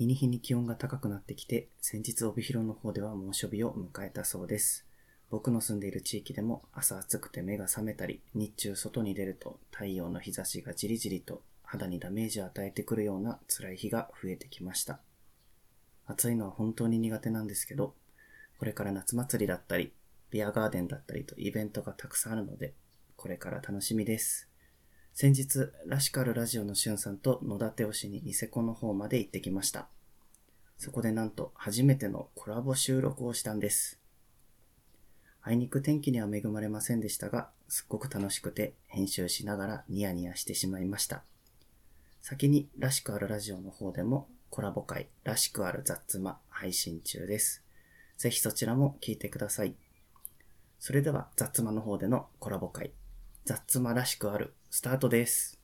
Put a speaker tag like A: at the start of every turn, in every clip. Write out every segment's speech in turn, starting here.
A: 日に日に気温が高くなってきて、先日帯広の方では猛暑日を迎えたそうです。僕の住んでいる地域でも朝暑くて目が覚めたり、日中外に出ると太陽の日差しがじりじりと肌にダメージを与えてくるような辛い日が増えてきました。暑いのは本当に苦手なんですけど、これから夏祭りだったり、ビアガーデンだったりとイベントがたくさんあるので、これから楽しみです。先日、らしくあるラジオのしゅんさんと野立推しにニセコの方まで行ってきました。そこでなんと初めてのコラボ収録をしたんです。あいにく天気には恵まれませんでしたが、すっごく楽しくて編集しながらニヤニヤしてしまいました。先にらしくあるラジオの方でもコラボ会らしくある雑魔配信中です。ぜひそちらも聞いてください。それでは雑魔の方でのコラボ会雑魔らしくあるスタートです。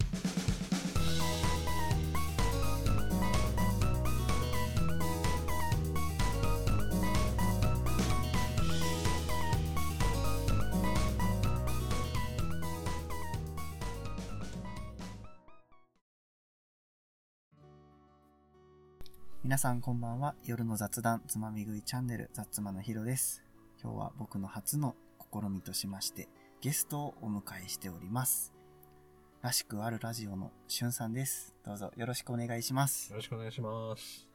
A: 皆さんこんばんは。夜の雑談つまみ食いチャンネル雑魔のひろです。今日は僕の初の試みとしましてゲストをお迎えしております。らしくあるラジオのしゅんさんです。どうぞよろしくお願いします
B: よ。ろしくお願いします。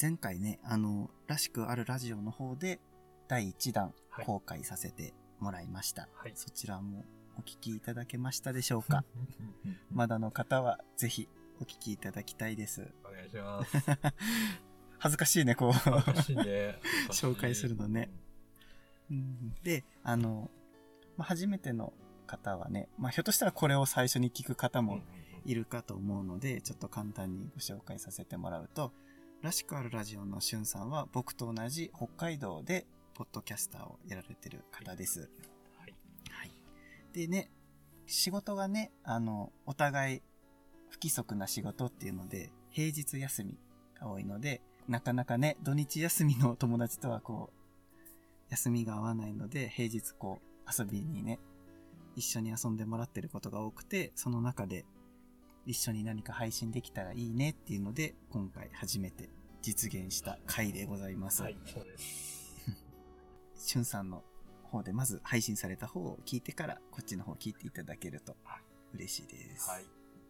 A: 前回ね、あの、らしくあるラジオの方で第1弾
B: はい
A: 公開させてもらいました。
B: はい
A: そちらもお聞きいただけましたでしょうか？まだの方はぜひお聞きいただきたいです。
B: お願いします。
A: 恥ずかしいね、こう。
B: 恥ずかしいね。
A: 紹介するのね。うんで、あの、まあ、初めての方はね、まあ、ひょっとしたらこれを最初に聞く方
B: うん。
A: もいるかと思うので、ちょっと簡単にご紹介させてもらうと、らしくあるラジオのしゅんさんは僕と同じ北海道でポッドキャスターをやられてる方です。
B: はい。
A: はい。でね、仕事がね、あの、お互い不規則な仕事っていうので、平日休みが多いので、なかなかね、土日休みの友達とはこう、休みが合わないので、平日こう、遊びにね、一緒に遊んでもらってることが多くて、その中で一緒に何か配信できたらいいねっていうので、今回初めて実現した回でございます。
B: はい、そうです。
A: しゅんさんの方でまず配信された方を聞いてからこっちの方を聞いていただけると嬉しいです。
B: はい。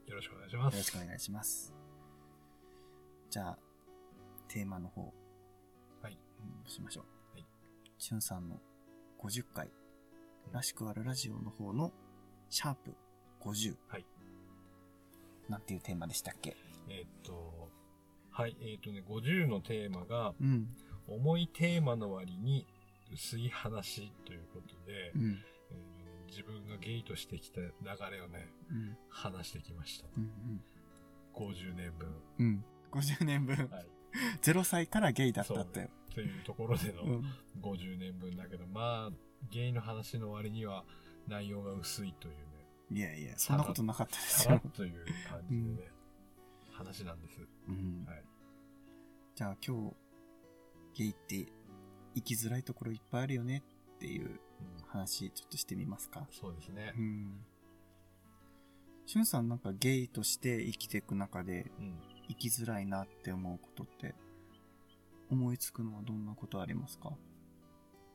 B: よろしくお願いします。
A: よろしくお願いします。じゃあ、テーマの方、
B: はい。
A: うんしましょう。
B: はい。
A: しゅんさんの50回、らしくあるラジオの方のシャープ50。
B: はい。
A: なんていうテーマでしたっけ？
B: えーっと、はい、えーっとね、50のテーマが、
A: うん。
B: 重いテーマの割に薄い話ということで、
A: うん。
B: えー自分がゲイとしてきた流れをね、
A: うん。
B: 話してきました。
A: うん。
B: 50年分。
A: うん。うん。50年分。
B: はい。
A: 0歳からゲイだったって。
B: というところでの
A: うん。
B: 50年分だけど、まあ、ゲイの話の割には内容が薄いというね、
A: いやいや、そんなことなかったですよ
B: っ。という感じでね、話なんです。
A: うん
B: はい。
A: じゃあ今日、ゲイって生きづらいところいっぱいあるよねっていう
B: うん
A: 話ちょっとしてみますか。
B: そうですね
A: う。ん。しゅんさんなんかゲイとして生きていく中で
B: うん。
A: 生きづらいなって思うことって思いつくのはどんなことありますか？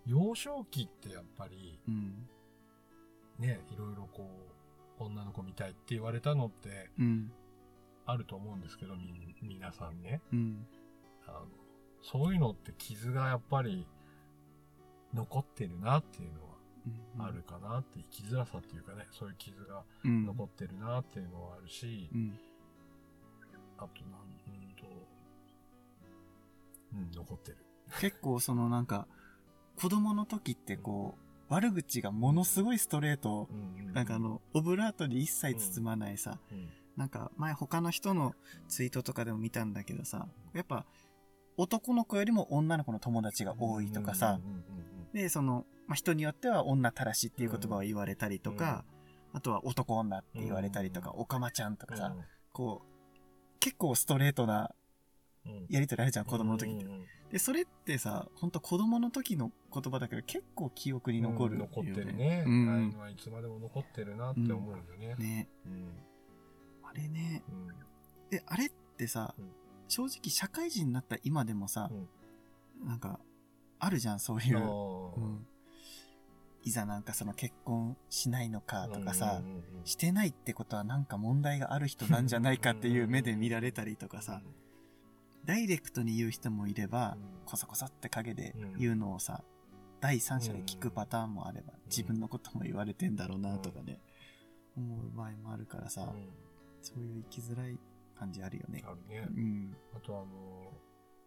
B: 幼少期ってやっぱり、
A: うん。
B: ね、いろいろこう、女の子見たいって言われたのって
A: うん。
B: あると思うんですけど、み、皆さんね。
A: うん。
B: あの、そういうのって傷がやっぱり残ってるなっていうの
A: うん
B: はあるかなって、生きづらさっていうかね、そういう傷が
A: うん。
B: 残ってるなっていうのはあるし
A: う、ん。
B: あとなん、うんと、うん、残ってる。
A: 結構そのなんか、子供の時ってこう、悪口がものすごいストレート、なんかあ、の、オブラートに一切包まないさ、
B: うん。
A: なんか前他の人のツイートとかでも見たんだけどさ、やっぱ男の子よりも女の子の友達が多いとかさ、で、その、まあ、人によっては女たらしっていう言葉を言われたりとか、あとは男女って言われたりとか、
B: うん
A: おかまちゃんとかさ、
B: うん。
A: こう、結構ストレートな
B: うん
A: やりとりあるじゃん、子供の時って。で、それってさ、ほんと子供の時の言葉だけど結構記憶に残るよ、
B: うん残ってるね。
A: うん。
B: はいつまでも残ってるなって思うよね。
A: ね。
B: うん。
A: あれね。
B: うん。
A: え、あれってさ、
B: うん。
A: 正直社会人になった今でもさ、なんか、あるじゃん、そういう。いざなんかその結婚しないのかとかさ、してないってことはなんか問題がある人なんじゃないかっていう目で見られたりとかさ、ダイレクトに言う人もいれば、
B: うん
A: こそこそって陰で言うのをさ、第三者で聞くパターンもあれば、自分のことも言われてんだろうなとかね、思う場合もあるからさ、
B: うん
A: そういう生きづらい感じあるよね。
B: あるね
A: う。ん。
B: あとあの、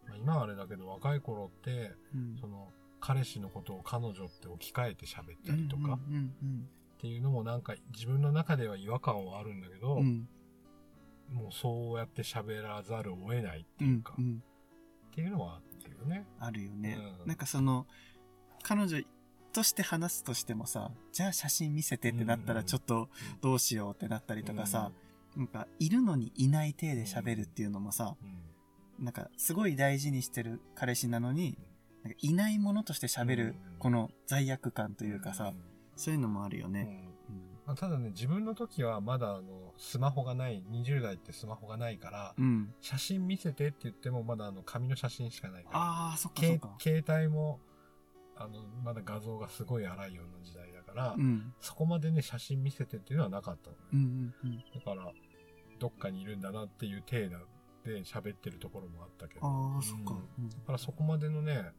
B: まあ今はあれだけど若い頃って、
A: うん
B: その、彼氏のことを彼女って置き換えて喋ったりとか
A: うん
B: っていうのもなんか自分の中では違和感はあるんだけど、
A: うんうん。
B: もうそうやって喋らざるを得ないって
A: うん。
B: いうか、っ
A: うん。
B: ていうのはあってるよね。
A: あるよね。
B: うん
A: なんかその、彼女として話すとしてもさ、じゃあ写真見せてってなったらちょっとどうしようってなったりとかさ、なんかいるのにいない体で喋るっていうのもさ、
B: うん、うん
A: なんかすごい大事にしてる彼氏なのに、なんかいないものとして喋る
B: うん
A: この罪悪感というかさ、
B: ん
A: そういうのもあるよね。
B: うん
A: うん
B: まあ、ただね、自分の時はまだあの、スマホがない、20代ってスマホがないから、
A: うん。
B: 写真見せてって言ってもまだあの、紙の写真しかないから、
A: ああ、そっかそっ
B: け
A: か。
B: 携帯も、あの、まだ画像がすごい荒いような時代だから、
A: うん。
B: そこまでね、写真見せてっていうのはなかったのね。
A: うんうんうん。
B: だから、どっかにいるんだなっていう体で喋ってるところもあったけど、
A: ああ、そっか。
B: うんだからそこまでのね、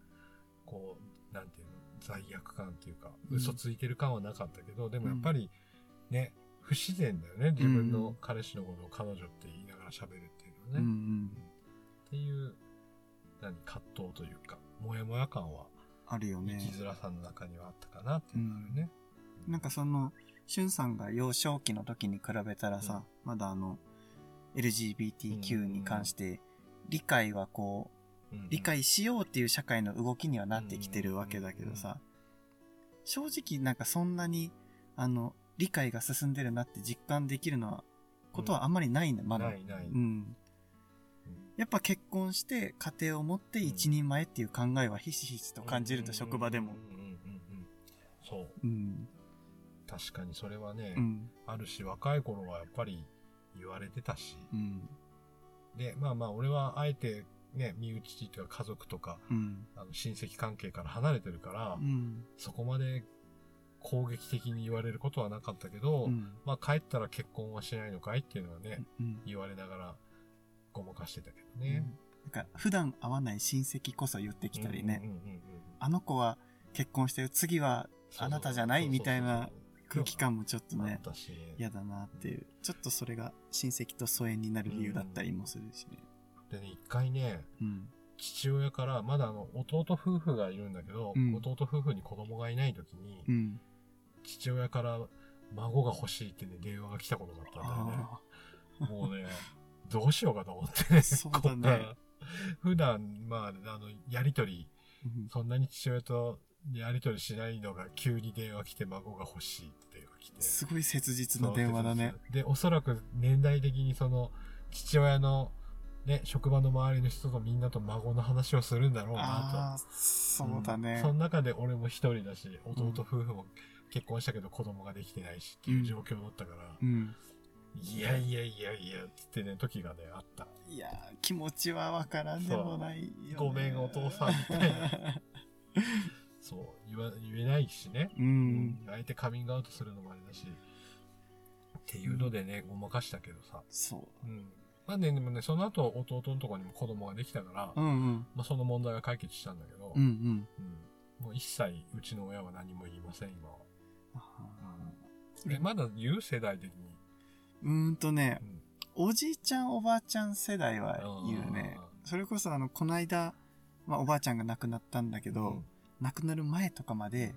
B: こう、なんていうの、罪悪感っていうか、
A: うん
B: 嘘ついてる感はなかったけど、でもやっぱり、ね、不自然だよね。自分の彼氏のことを彼女って言いながら喋るっていうのはね。
A: うんうん。
B: っていう、何、葛藤というか、もやもや感は、
A: あるよね。
B: 生きづらさの中にはあったかなっていうのがあるね。
A: なんかその、しゅんさんが幼少期の時に比べたらさ、まだあの、LGBTQ に関して、理解はこう、
B: うん
A: 理解しようっていう社会の動きにはなってきてるわけだけどさ、正直なんかそんなに、あの、理解が進んでるなって実感できるのは、ことはあんまりないんだ、まだ。
B: ないない。
A: うん。
B: うん
A: やっぱ結婚して家庭を持って一人前っていう考えはひしひしと感じると職場でも
B: そう。
A: うん。
B: 確かにそれはね、
A: うん。
B: あるし、若い頃はやっぱり言われてたし、
A: うん。
B: で、まあまあ、俺はあえてね、身内というか家族とか、
A: うん。
B: あの親戚関係から離れてるから、
A: うん。
B: そこまで攻撃的に言われることはなかったけど、
A: うん。
B: まあ帰ったら結婚はしないのかいっていうのはね、
A: うん。
B: 言われながらごまかしてたけど
A: うん。
B: ね。
A: なんか普段会わない親戚こそ言ってきたりね、あの子は結婚してる次はあなたじゃない？みたいな空気感もちょっとね嫌だなっていう。ちょっとそれが親戚と疎遠になる理由だったりもするしね。
B: でね、一回ね、
A: うん。
B: 父親から、まだあの、弟夫婦がいるんだけど、
A: うん。
B: 弟夫婦に子供がいない時に、
A: うん
B: 父親から孫が欲しいってね、電話が来たことがあったんだよね。
A: あ
B: もうね、どうしようかと思ってね。
A: そうだね
B: 普段、まあ、あの、やりとり、
A: ー
B: そんなに父親とやりとりしないのが急に電話来て孫が欲しいって電話来て。
A: すごい切実な電話だね。
B: で、おそらく年代的にその、父親の、ね、職場の周りの人とみんなと孫の話をするんだろうな
A: ああそうだ
B: と。
A: ね
B: その中で俺も一人だし、弟夫婦も結婚したけど子供ができてないしっていう状況だったから、
A: うん
B: いやいやいやいや、つってね、時がね、あった。
A: いやー気持ちはわからんでもないよ、ね、
B: ごめんお父さんみたいな そう、言わ、言えないしね。
A: う
B: うん相手カミングアウトするのもあれだし。っていうのでね、ごまかしたけどさ。
A: そう
B: うん。まあね、でもね、その後弟のとこにも子供ができたから、
A: うんうん
B: まあその問題は解決したんだけど、
A: うんうん
B: うんもう一切うちの親は何も言いません、今は。
A: あ
B: え、まだ言う世代的に。
A: ーうーんとね
B: うん。
A: おじいちゃんおばあちゃん世代は言うね。
B: あ
A: それこそあのこの間、まあ、おばあちゃんが亡くなったんだけど、
B: うん。
A: 亡くなる前とかまで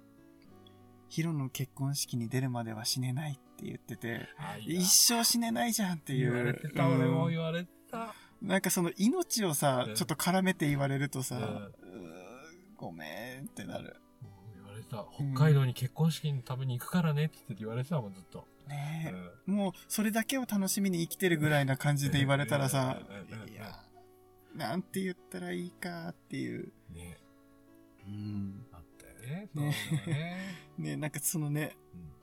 A: ヒロの結婚式に出るまでは死ねないって言ってて一生死ねないじゃんっていう。
B: 言われてた、俺も言われてた。
A: うんなんかその命をさ、
B: うん。
A: ちょっと絡めて言われるとさ、ごめんってなる
B: た。北海道に結婚式のために行くからねって言われてたもん、ずっと。
A: ね
B: うん
A: え、もうそれだけを楽しみに生きてるぐらいな感じで言われたらさいやなんて言ったらいいかっていう
B: ね
A: うん
B: あったよね。そうね。
A: ねなんかそのね
B: うん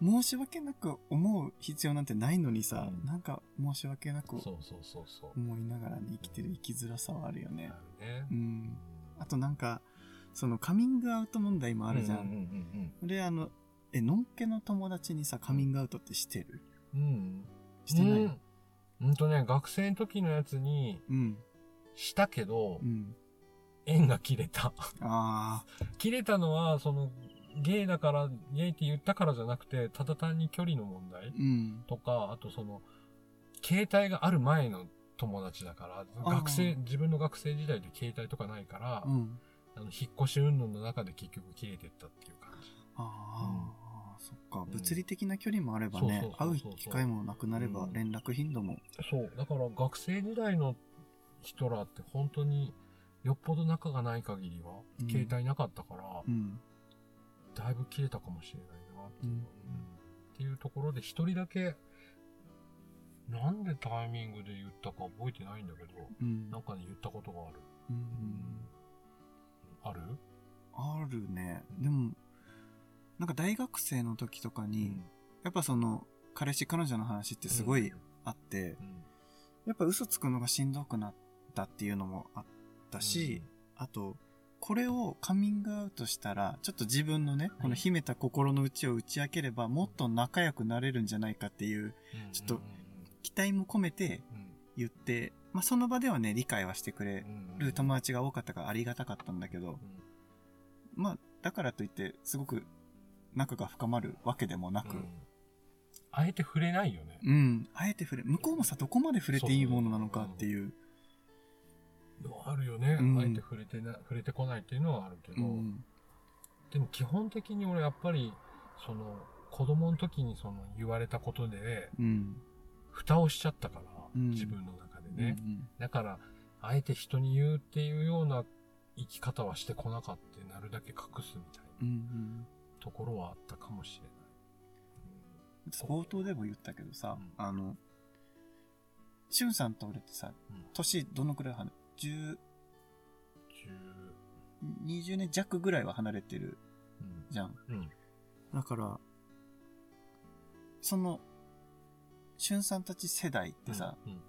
A: 申し訳なく思う必要なんてないのにさ、
B: うん
A: なんか申し訳なく。思いながらね、生きてる生きづらさはあるよね
B: あ。るね
A: う。。
B: うん
A: あとなんか、そのカミングアウト問題もあるじゃ。
B: うんん
A: 俺あの、え、のんけの友達にさ、カミングアウトってしてる？
B: うん。
A: してない
B: うんうんとね、学生の時のやつに
A: うん。
B: したけど
A: う、ん。
B: 縁が切れた。
A: あ
B: 切れたのは、その、ゲイだから、ゲイって言ったからじゃなくて、ただ単に距離の問題
A: ー。うん。
B: とか、あとその、携帯がある前の友達だから、学生、自分の学生時代で携帯とかないから、
A: うん。
B: あの、引っ越し云々の中で結局切れてったっていう感じ。
A: ああ、そっか。
B: ん
A: 物理的な距離もあればね会
B: そう
A: う機会もなくなれば
B: うん
A: 連絡頻度も。
B: そう。だから学生時代の人らって本当によっぽど仲がない限りは、
A: うん
B: 携帯なかったから、
A: うん。
B: だいぶ切れたかもしれないなっていう,、
A: うん
B: っていうところで一人だけ、なんでタイミングで言ったか覚えてないんだけど、
A: うん
B: なんかね言ったことがある。
A: うん
B: ある？
A: あるね。でも、なんか大学生の時とか
B: う
A: に、やっぱその、彼氏彼女の話ってすごいあって、
B: うん。
A: やっぱ嘘つくのがしんどくなったっていうのもあったし、あと、これをカミングアウトしたら、ちょっと自分のね、この秘めた心の内を打ち明ければ、もっと仲良くなれるんじゃないかっていう
B: うん。
A: ちょっと期待も込めて
B: うん。
A: 言って、まあその場ではね、理解はしてくれ
B: うん
A: る友達が多かったからありがたかったんだけど、
B: うん。
A: まあ、だからといって、すごく仲が深まるわけでもなく、
B: うん。あえて触れないよね。
A: うん、あえて触れ、向こうもさ、どこまで触れていいものなのかっていう、
B: あるよね、
A: うん。
B: あえて触れてな、触れてこないっていうのはあるけど、
A: うん、
B: でも基本的に俺やっぱり、その、子供の時にその言われたことで、
A: うん、
B: 蓋をしちゃったから、
A: うん。
B: 自分の中で
A: うん、
B: ね。だから、あえて人に言うっていうような生き方はしてこなかった。なるだけ隠すみたいな
A: うん、うん。
B: ところはあったかもしれない。
A: 冒頭でも言ったけどさ、
B: うん
A: あの、しゅんさんと俺ってさ、
B: うん
A: 年どのくらい離れ、10、
B: 十
A: 20年弱ぐらいは離れてる
B: うん
A: じゃん。
B: うん。
A: だから、その、しゅんさんたち世代ってさ、
B: うん、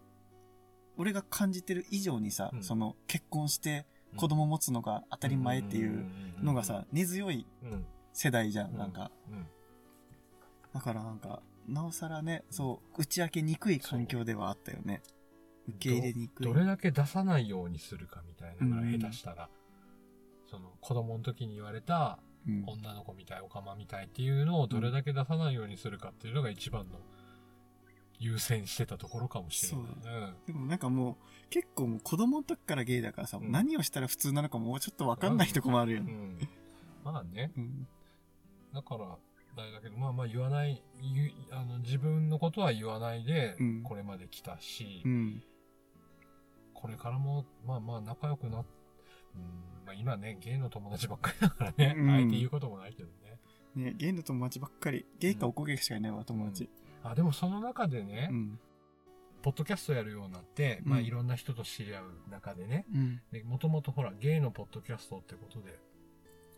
A: 俺が感じてる以上にさ、
B: うん。
A: その結婚して
B: うん。
A: 子供持つのが当たり前っていうのがさ、根強い
B: うん、うん、
A: 世代じゃん、
B: うん。
A: なんか。
B: うん、
A: だからなんか、なおさらね、そう、打ち明けにくい環境ではあったよね。受け入れにくい。
B: どどれだけ出さないようにするかみたいなぐら下手したら、その子供の時に言われた
A: うん。
B: 女の子みたい、オカマみたいっていうのをどれだけ出さないようにするかっていうのが一番の優先してたところかもしれない。
A: でもなんかもう、結構もう子供の時からゲイだからさ、
B: うん
A: 何をしたら普通なのかもうちょっとわかんないとこもあるよね。
B: うんうんまあね、
A: うん。
B: だから、あれだけど、まあまあ言わない、あの自分のことは言わないで
A: うん、
B: これまで来たし、
A: うん。
B: これからも、まあまあ仲良くなっ、うん、まあ今ね、ゲイの友達ばっかりだからね、
A: うん
B: あえて言うこともないけどね。
A: ね、ゲイの友達ばっかり。ゲイかおこげしかいないわ、友達。
B: あ、でもその中でね、
A: うん。
B: ポッドキャストやるようになって、
A: うん
B: まあいろんな人と知り合う中でね、もともとほら、ゲイのポッドキャストってことで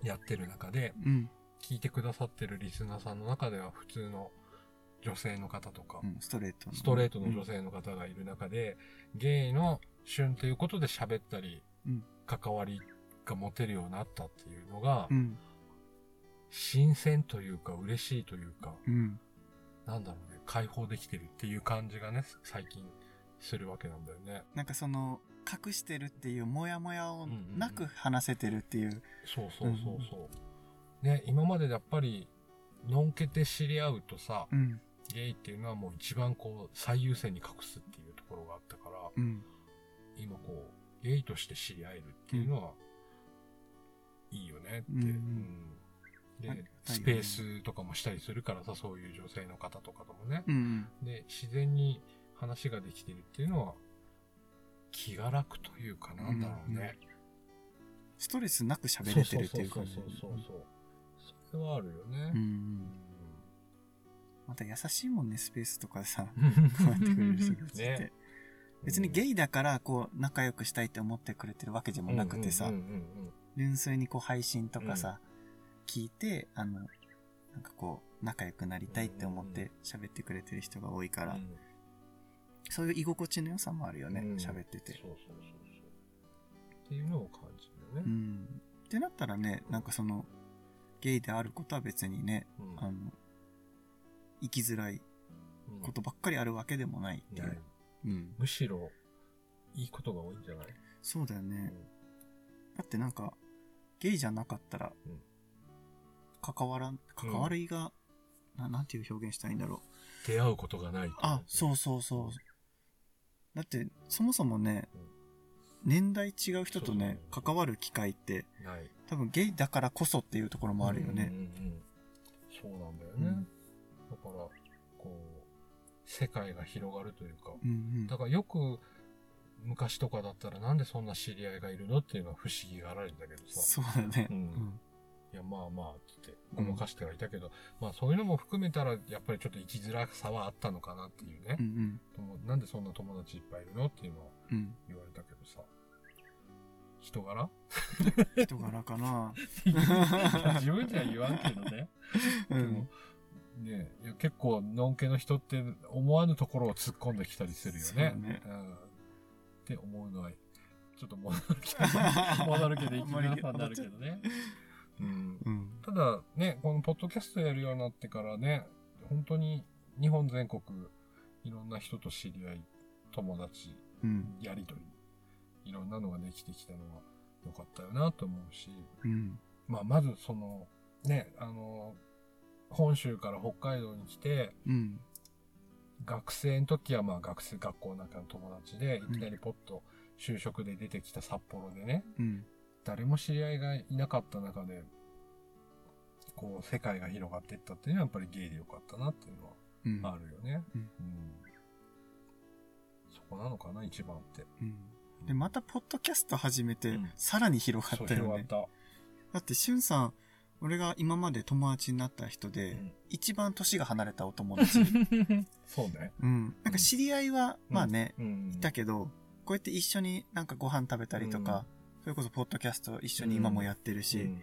B: やってる中で、
A: うん。
B: 聞いてくださってるリスナーさんの中では普通の女性の方とか、
A: うん。ストレートの。
B: ストレートの女性の方がいる中で、ゲイの旬ということで喋ったり、
A: うん
B: 関わりが持てるようになったっていうのが、
A: うん。
B: 新鮮というか嬉しいというか、
A: うん。
B: なんだろうね、解放できてるっていう感じがね、最近するわけなんだよね。
A: なんかその、隠してるっていうモヤモヤを
B: んうんうん
A: なく話せてるっていう。
B: そうそうそうそう。ね、今までやっぱり、のんけて知り合うとさ、
A: うん。
B: ゲイっていうのはもう一番こう、最優先に隠すっていうところがあったから、
A: うん。
B: 今こう、ゲイとして知り合えるっていうのは、いいよねって。
A: うんうん
B: スペースとかもしたりするからさ、そういう女性の方とかともね。
A: うん。
B: で、自然に話ができてるっていうのは、気が楽というかなんだろうね。
A: ストレスなく喋れてるっていう感じ。
B: そうそうそうそうそう。それはあるよね。
A: うん。また優しいもんね、スペースとかさ。
B: うん
A: こうやってくれる人たちって。
B: ね
A: 別にゲイだから、こう、仲良くしたいって思ってくれてるわけでもなくてさ
B: うん、うんうんうん
A: 純粋にこう配信とかさ、聞いて、あの、なんかこう、仲良くなりたいって思って喋ってくれてる人が多いから、
B: うん
A: そういう居心地の良さもあるよね、
B: うん
A: 喋ってて。
B: そうそうそうそう。っていうのを感じるよね。
A: うん。ってなったらね、なんかその、ゲイであることは別にね、
B: うん
A: あの、生きづらい
B: うん
A: ことばっかりあるわけでもないってい
B: う
A: うん。
B: むしろ、いいことが多いんじゃない？
A: そうだよね。
B: うん
A: だってなんか、ゲイじゃなかったら
B: うん、
A: 関わらん、関わりが、ななんていう表現したらいいんだろう。
B: 出会うことがない。
A: あ、そうそうそう。だって、そもそもね
B: うん、
A: 年代違う人とね関わる機会って。多分ゲイだからこそっていうところもあるよね。
B: うんうんうんそうなんだよね。
A: うん
B: だから、こう、世界が広がるというか。
A: うんうん
B: だからよく、昔とかだったらなんでそんな知り合いがいるのっていうのは不思議がられるんだけどさ。
A: そうだね。
B: う
A: うんん。
B: いや、まあまあ、つって、ごまかしてはいたけど、まあそういうのも含めたら、やっぱりちょっと生きづらさはあったのかなっていうね
A: うんう。ん。
B: なんでそんな友達いっぱいいるのっていうのは
A: うん。
B: 言われたけどさ。人柄？
A: 人柄かな。
B: 自分じゃ言わんけどね。でも
A: うん。
B: ねいや結構、のんけの人って思わぬところを突っ込んできたりするよね。
A: そうね
B: ん。って思うのは、ちょっと戻るけど、戻るけど、生きづらさになるけどね。うん。
A: うん。
B: ただね、このポッドキャストやるようになってからね、本当に日本全国、いろんな人と知り合い、友達、
A: うん。
B: やりとり、いろんなのができてきたのは良かったよなと思うし、
A: うん。
B: まあ、まずその、ね、あの、本州から北海道に来て、
A: うん。
B: 学生の時はまあ学生、学校の中の友達で、いきなりポッと就職で出てきた札幌でね、
A: うん。
B: 誰も知り合いがいなかった中で、こう、世界が広がっていったっていうのはやっぱりゲイでよかったなっていうの
A: うん。
B: はあるよね。
A: うん
B: うんそこなのかな、一番って。
A: うん。で、また、ポッドキャスト始めて
B: うん、
A: さらに広がったよね。
B: 広がった。
A: だって、しゅんさん、俺が今まで友達になった人で、
B: うん
A: 一番年が離れたお友達。
B: そうね。
A: うん。なんか知り合いは、まあね、
B: うん。
A: いたけど、こうやって一緒になんかご飯食べたりとか、それこそポッドキャスト一緒に今もやってるし、
B: うん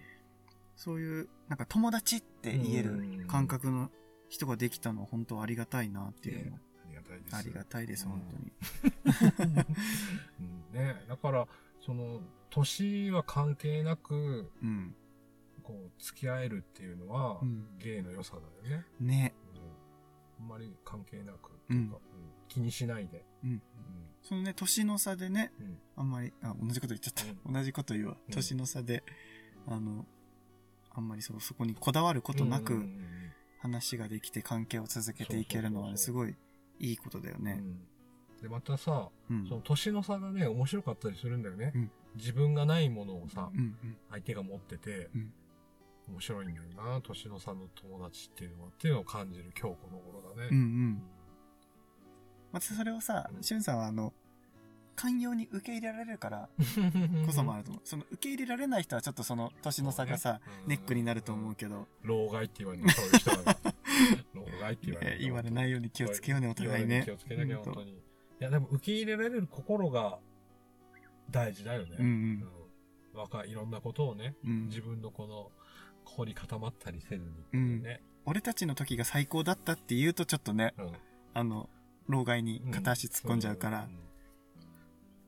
A: そういう、なんか友達って言え
B: うん
A: る感覚の人ができたのは本当ありがたいなっていうの。
B: ありがたいです。
A: ありがたいです、
B: うん
A: 本当に。
B: うんね、だから、その、年は関係なく、
A: うん。
B: こう、付き合えるっていうのは、
A: うん
B: ゲイの良さだよね。
A: ね。
B: うん。あんまり関係なく、か、うん気にしないで。
A: うん。そのね、年の差でね、
B: うん。うん。
A: あんまり、あ、同じこと言っちゃった。
B: う
A: 同じこと言うわ。
B: うん
A: 年の差で、あの、あんまりそう、そこにこだわることなく話ができて関係を続けていけるのはね、すごいいいことだよね。
B: うんで、またさ、
A: うん。
B: その年の差がね、面白かったりするんだよね。
A: うん
B: 自分がないものをさ、
A: うんうん。
B: 相手が持ってて、
A: うん
B: 面白いんだよな、年の差の友達っていうのは、っていうのを感じる今日この頃だね。
A: うんうん。またそれをさ
B: う、ん
A: しゅんさんはあの、寛容に受け入れられるから こそもあると思う。その受け入れられない人はちょっとその年の差がさ、
B: ねうん
A: ネックになると思うけど、
B: 老害って言われるの、そういう人が。老害って言われるの。
A: 言われないように気をつけようね、お互いね。
B: 気をつけなきゃ、本当に。いや、でも受け入れられる心が大事だよね。
A: うん
B: うん若い、いろんなことをね、
A: うん。うん
B: 自分のこの、凝り固まったりせずにっていうね。
A: 俺たちの時が最高だったって言うとちょっとね、
B: うん。
A: あの、老害に片足突っ込んじゃうから
B: ん。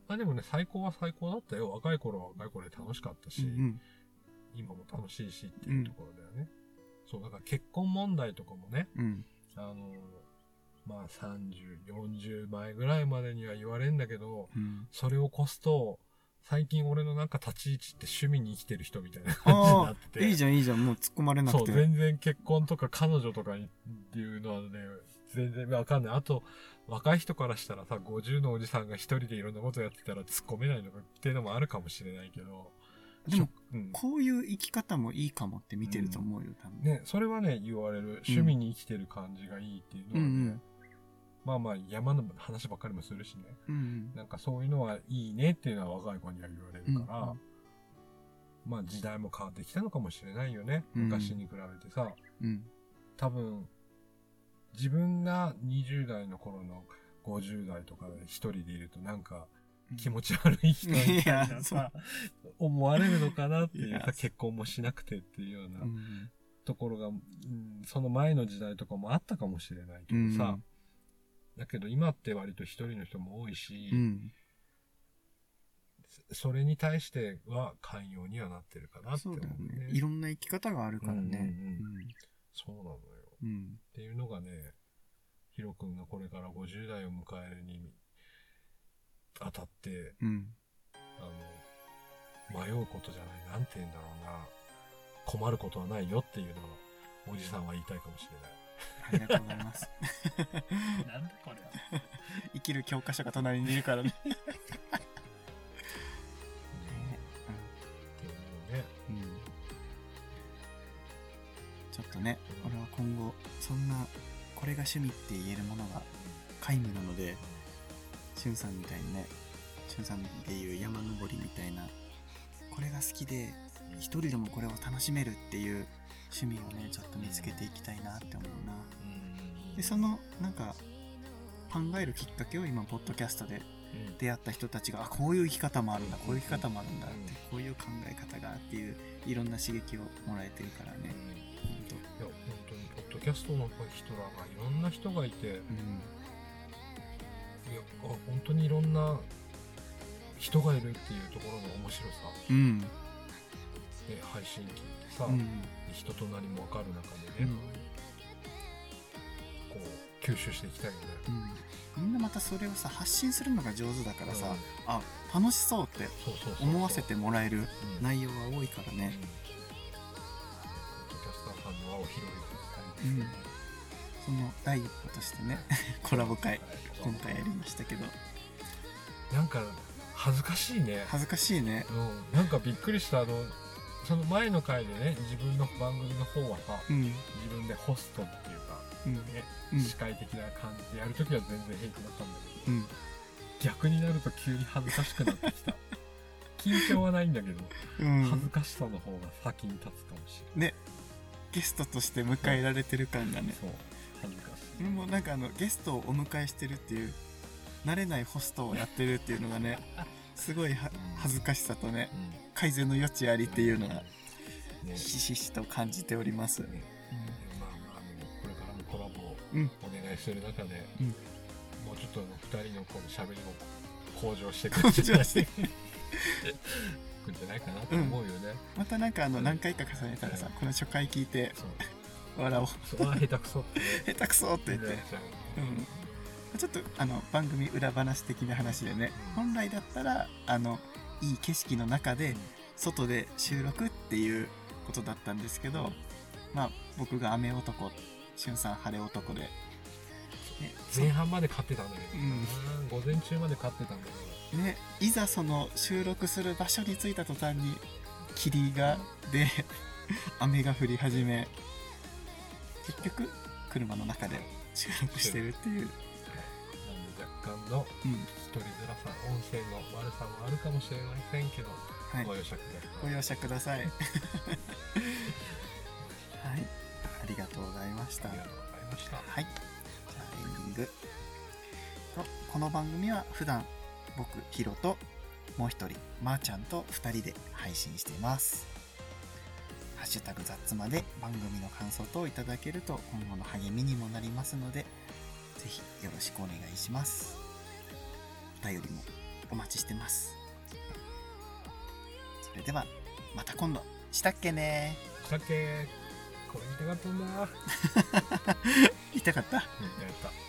B: まあでもね、最高は最高だったよ。若い頃は若い頃で楽しかったし、
A: うん
B: 今も楽しいしっていうところだよね。そう、だから結婚問題とかもね、
A: うん。うん。
B: あの、まあ30、40前ぐらいまでには言われんだけど、
A: うん。
B: それを越すと、最近俺のなんか立ち位置って趣味に生きてる人みたいな感じにな
A: あ
B: ってて。
A: あ、いいじゃんいいじゃん。もう突っ込まれな
B: そう、
A: くて。
B: 全然結婚とか彼女とかにっていうのはね、全然わかんない。あと、若い人からしたらさ、50のおじさんが一人でいろんなことやってたら突っ込めないのかっていうのもあるかもしれないけど。
A: でも、
B: うん、
A: こういう生き方もいいかもって見てると思うよ、多分。
B: ね、それはね、言われる。趣味に生きてる感じがいいっていうのはね、
A: うんうん
B: まあまあ山の話ばっかりもするしね。
A: うん。
B: なんかそういうのはいいねっていうのは若い子には言われるから、
A: うん
B: まあ時代も変わってきたのかもしれないよね。
A: うん
B: 昔に比べてさ。
A: うん。
B: 多分、自分が20代の頃の50代とかで一人でいるとなんか気持ち悪い人みた いなさ、思われるのかなっていう
A: いや
B: さ、結婚もしなくてっていうような
A: うん
B: ところが、うん、その前の時代とかもあったかもしれないけどさ、だけど今って割と一人の人も多いし、
A: うん。
B: それに対しては寛容にはなってるかなって思う
A: ね
B: ね。。
A: いろんな生き方があるからね。
B: うんうんうんそうなのよ。
A: うん。うん
B: っていうのがね、ヒロ君がこれから50代を迎えるにあたって、
A: うん。
B: あの、迷うことじゃない、なんて言うんだろうな、困ることはないよっていうのを、おじさんは言いたいかもしれない。
A: ありがとうございます。
B: なんだこれは。
A: 生きる教科書が隣にいるからね。
B: っていうのをね、
A: うん。ちょっとね、今後、そんな、これが趣味って言えるものが皆無なので、しゅんさんみたいにね、しゅんさんでいう山登りみたいな、これが好きで、一人でもこれを楽しめるっていう趣味をね、ちょっと見つけていきたいなって思うな。で、その、なんか、考えるきっかけを今、ポッドキャストで
B: うん
A: 出会った人たちが、あ、こういう生き方もあるんだ、こういう生き方もあるんだって、こういう考え方がっていう、いろんな刺激をもらえてるからね。
B: ドキャストの人らがいろんな人がいて、いや、
A: うん。
B: あ本当にいろんな人がいるっていうところの面白さ、
A: うん。
B: ね、配信機ってさ、
A: うん。
B: 人となりもわかる中でね、
A: うん。
B: こう、吸収していきたいよね。
A: うん。みんなまたそれをさ、発信するのが上手だからさ、
B: うん
A: あ、楽しそうって思わせてもらえる
B: うん
A: 内容が多いからね。
B: ポッドキャスターさんの輪を広げて
A: うん
B: ね。
A: その第一歩としてね、コラボ会、今回やりましたけど、
B: なんか恥ずかしいね。
A: 恥ずかしいね。
B: うん、なんかびっくりしたあのその前の回でね自分の番組の方はさ
A: うん。
B: 自分でホストっていうか、
A: うん。
B: ね
A: うん
B: 司会的な感じでやるときは全然平気だったんだけど
A: うん。
B: 逆になると急に恥ずかしくなってきた 緊張はないんだけど、
A: うん。
B: 恥ずかしさの方が先に立つかもし
A: ね、ゲストとして迎えられてる感がね。
B: そう。恥ずかしい。
A: 俺もなんかあの、ゲストをお迎えしてるっていう、慣れないホストをやってるっていうのがね、すごいは恥ずかしさとね、改善の余地ありっていうのが、
B: うん。ね。
A: ひしひしと感じております。
B: ねまああのこれからもコラボを
A: うん。
B: お願いする中で、
A: うん。
B: もうちょっと2人のこの喋りも向上してくるんじゃない
A: 向上して
B: くんじゃないかなと思うよね、
A: またなんかあの、何回か重ねたらさ、この初回聞いて、笑おう。
B: そこは下手くそ。
A: 下手くそって言って。
B: う
A: うん。ちょっとあの番組裏話的な話でね、
B: うん。
A: 本来だったらあのいい景色の中で外で収録っていうことだったんですけど、まあ僕が雨男しゅんさん晴れ男で、ね、
B: 前半まで勝ってたんだけど、
A: うん
B: 午前中まで勝ってたんだけど
A: ねいざその収録する場所に着いた途端に霧がで雨が降り始め結局車の中で収録してるっていう、
B: なんで若干の
A: うん。
B: 聞き取りづらさ音声の悪さもあるかもしれませんけど、
A: はい。
B: ご容赦ください。
A: ご容赦ください。はい。ありがとうございました。
B: ありがとうございました。
A: はい。じゃあエンディング。とこの番組は普段僕、ヒロともう一人、まー、ちゃんと二人で配信しています。ハッシュタグ雑まで番組の感想等いただけると今後の励みにもなりますので、ぜひよろしくお願いします。お便りもお待ちしてます。それでは、また今度、したっけね
B: したっけこれ言いたかったんだ
A: 言いたかった
B: 言いたかった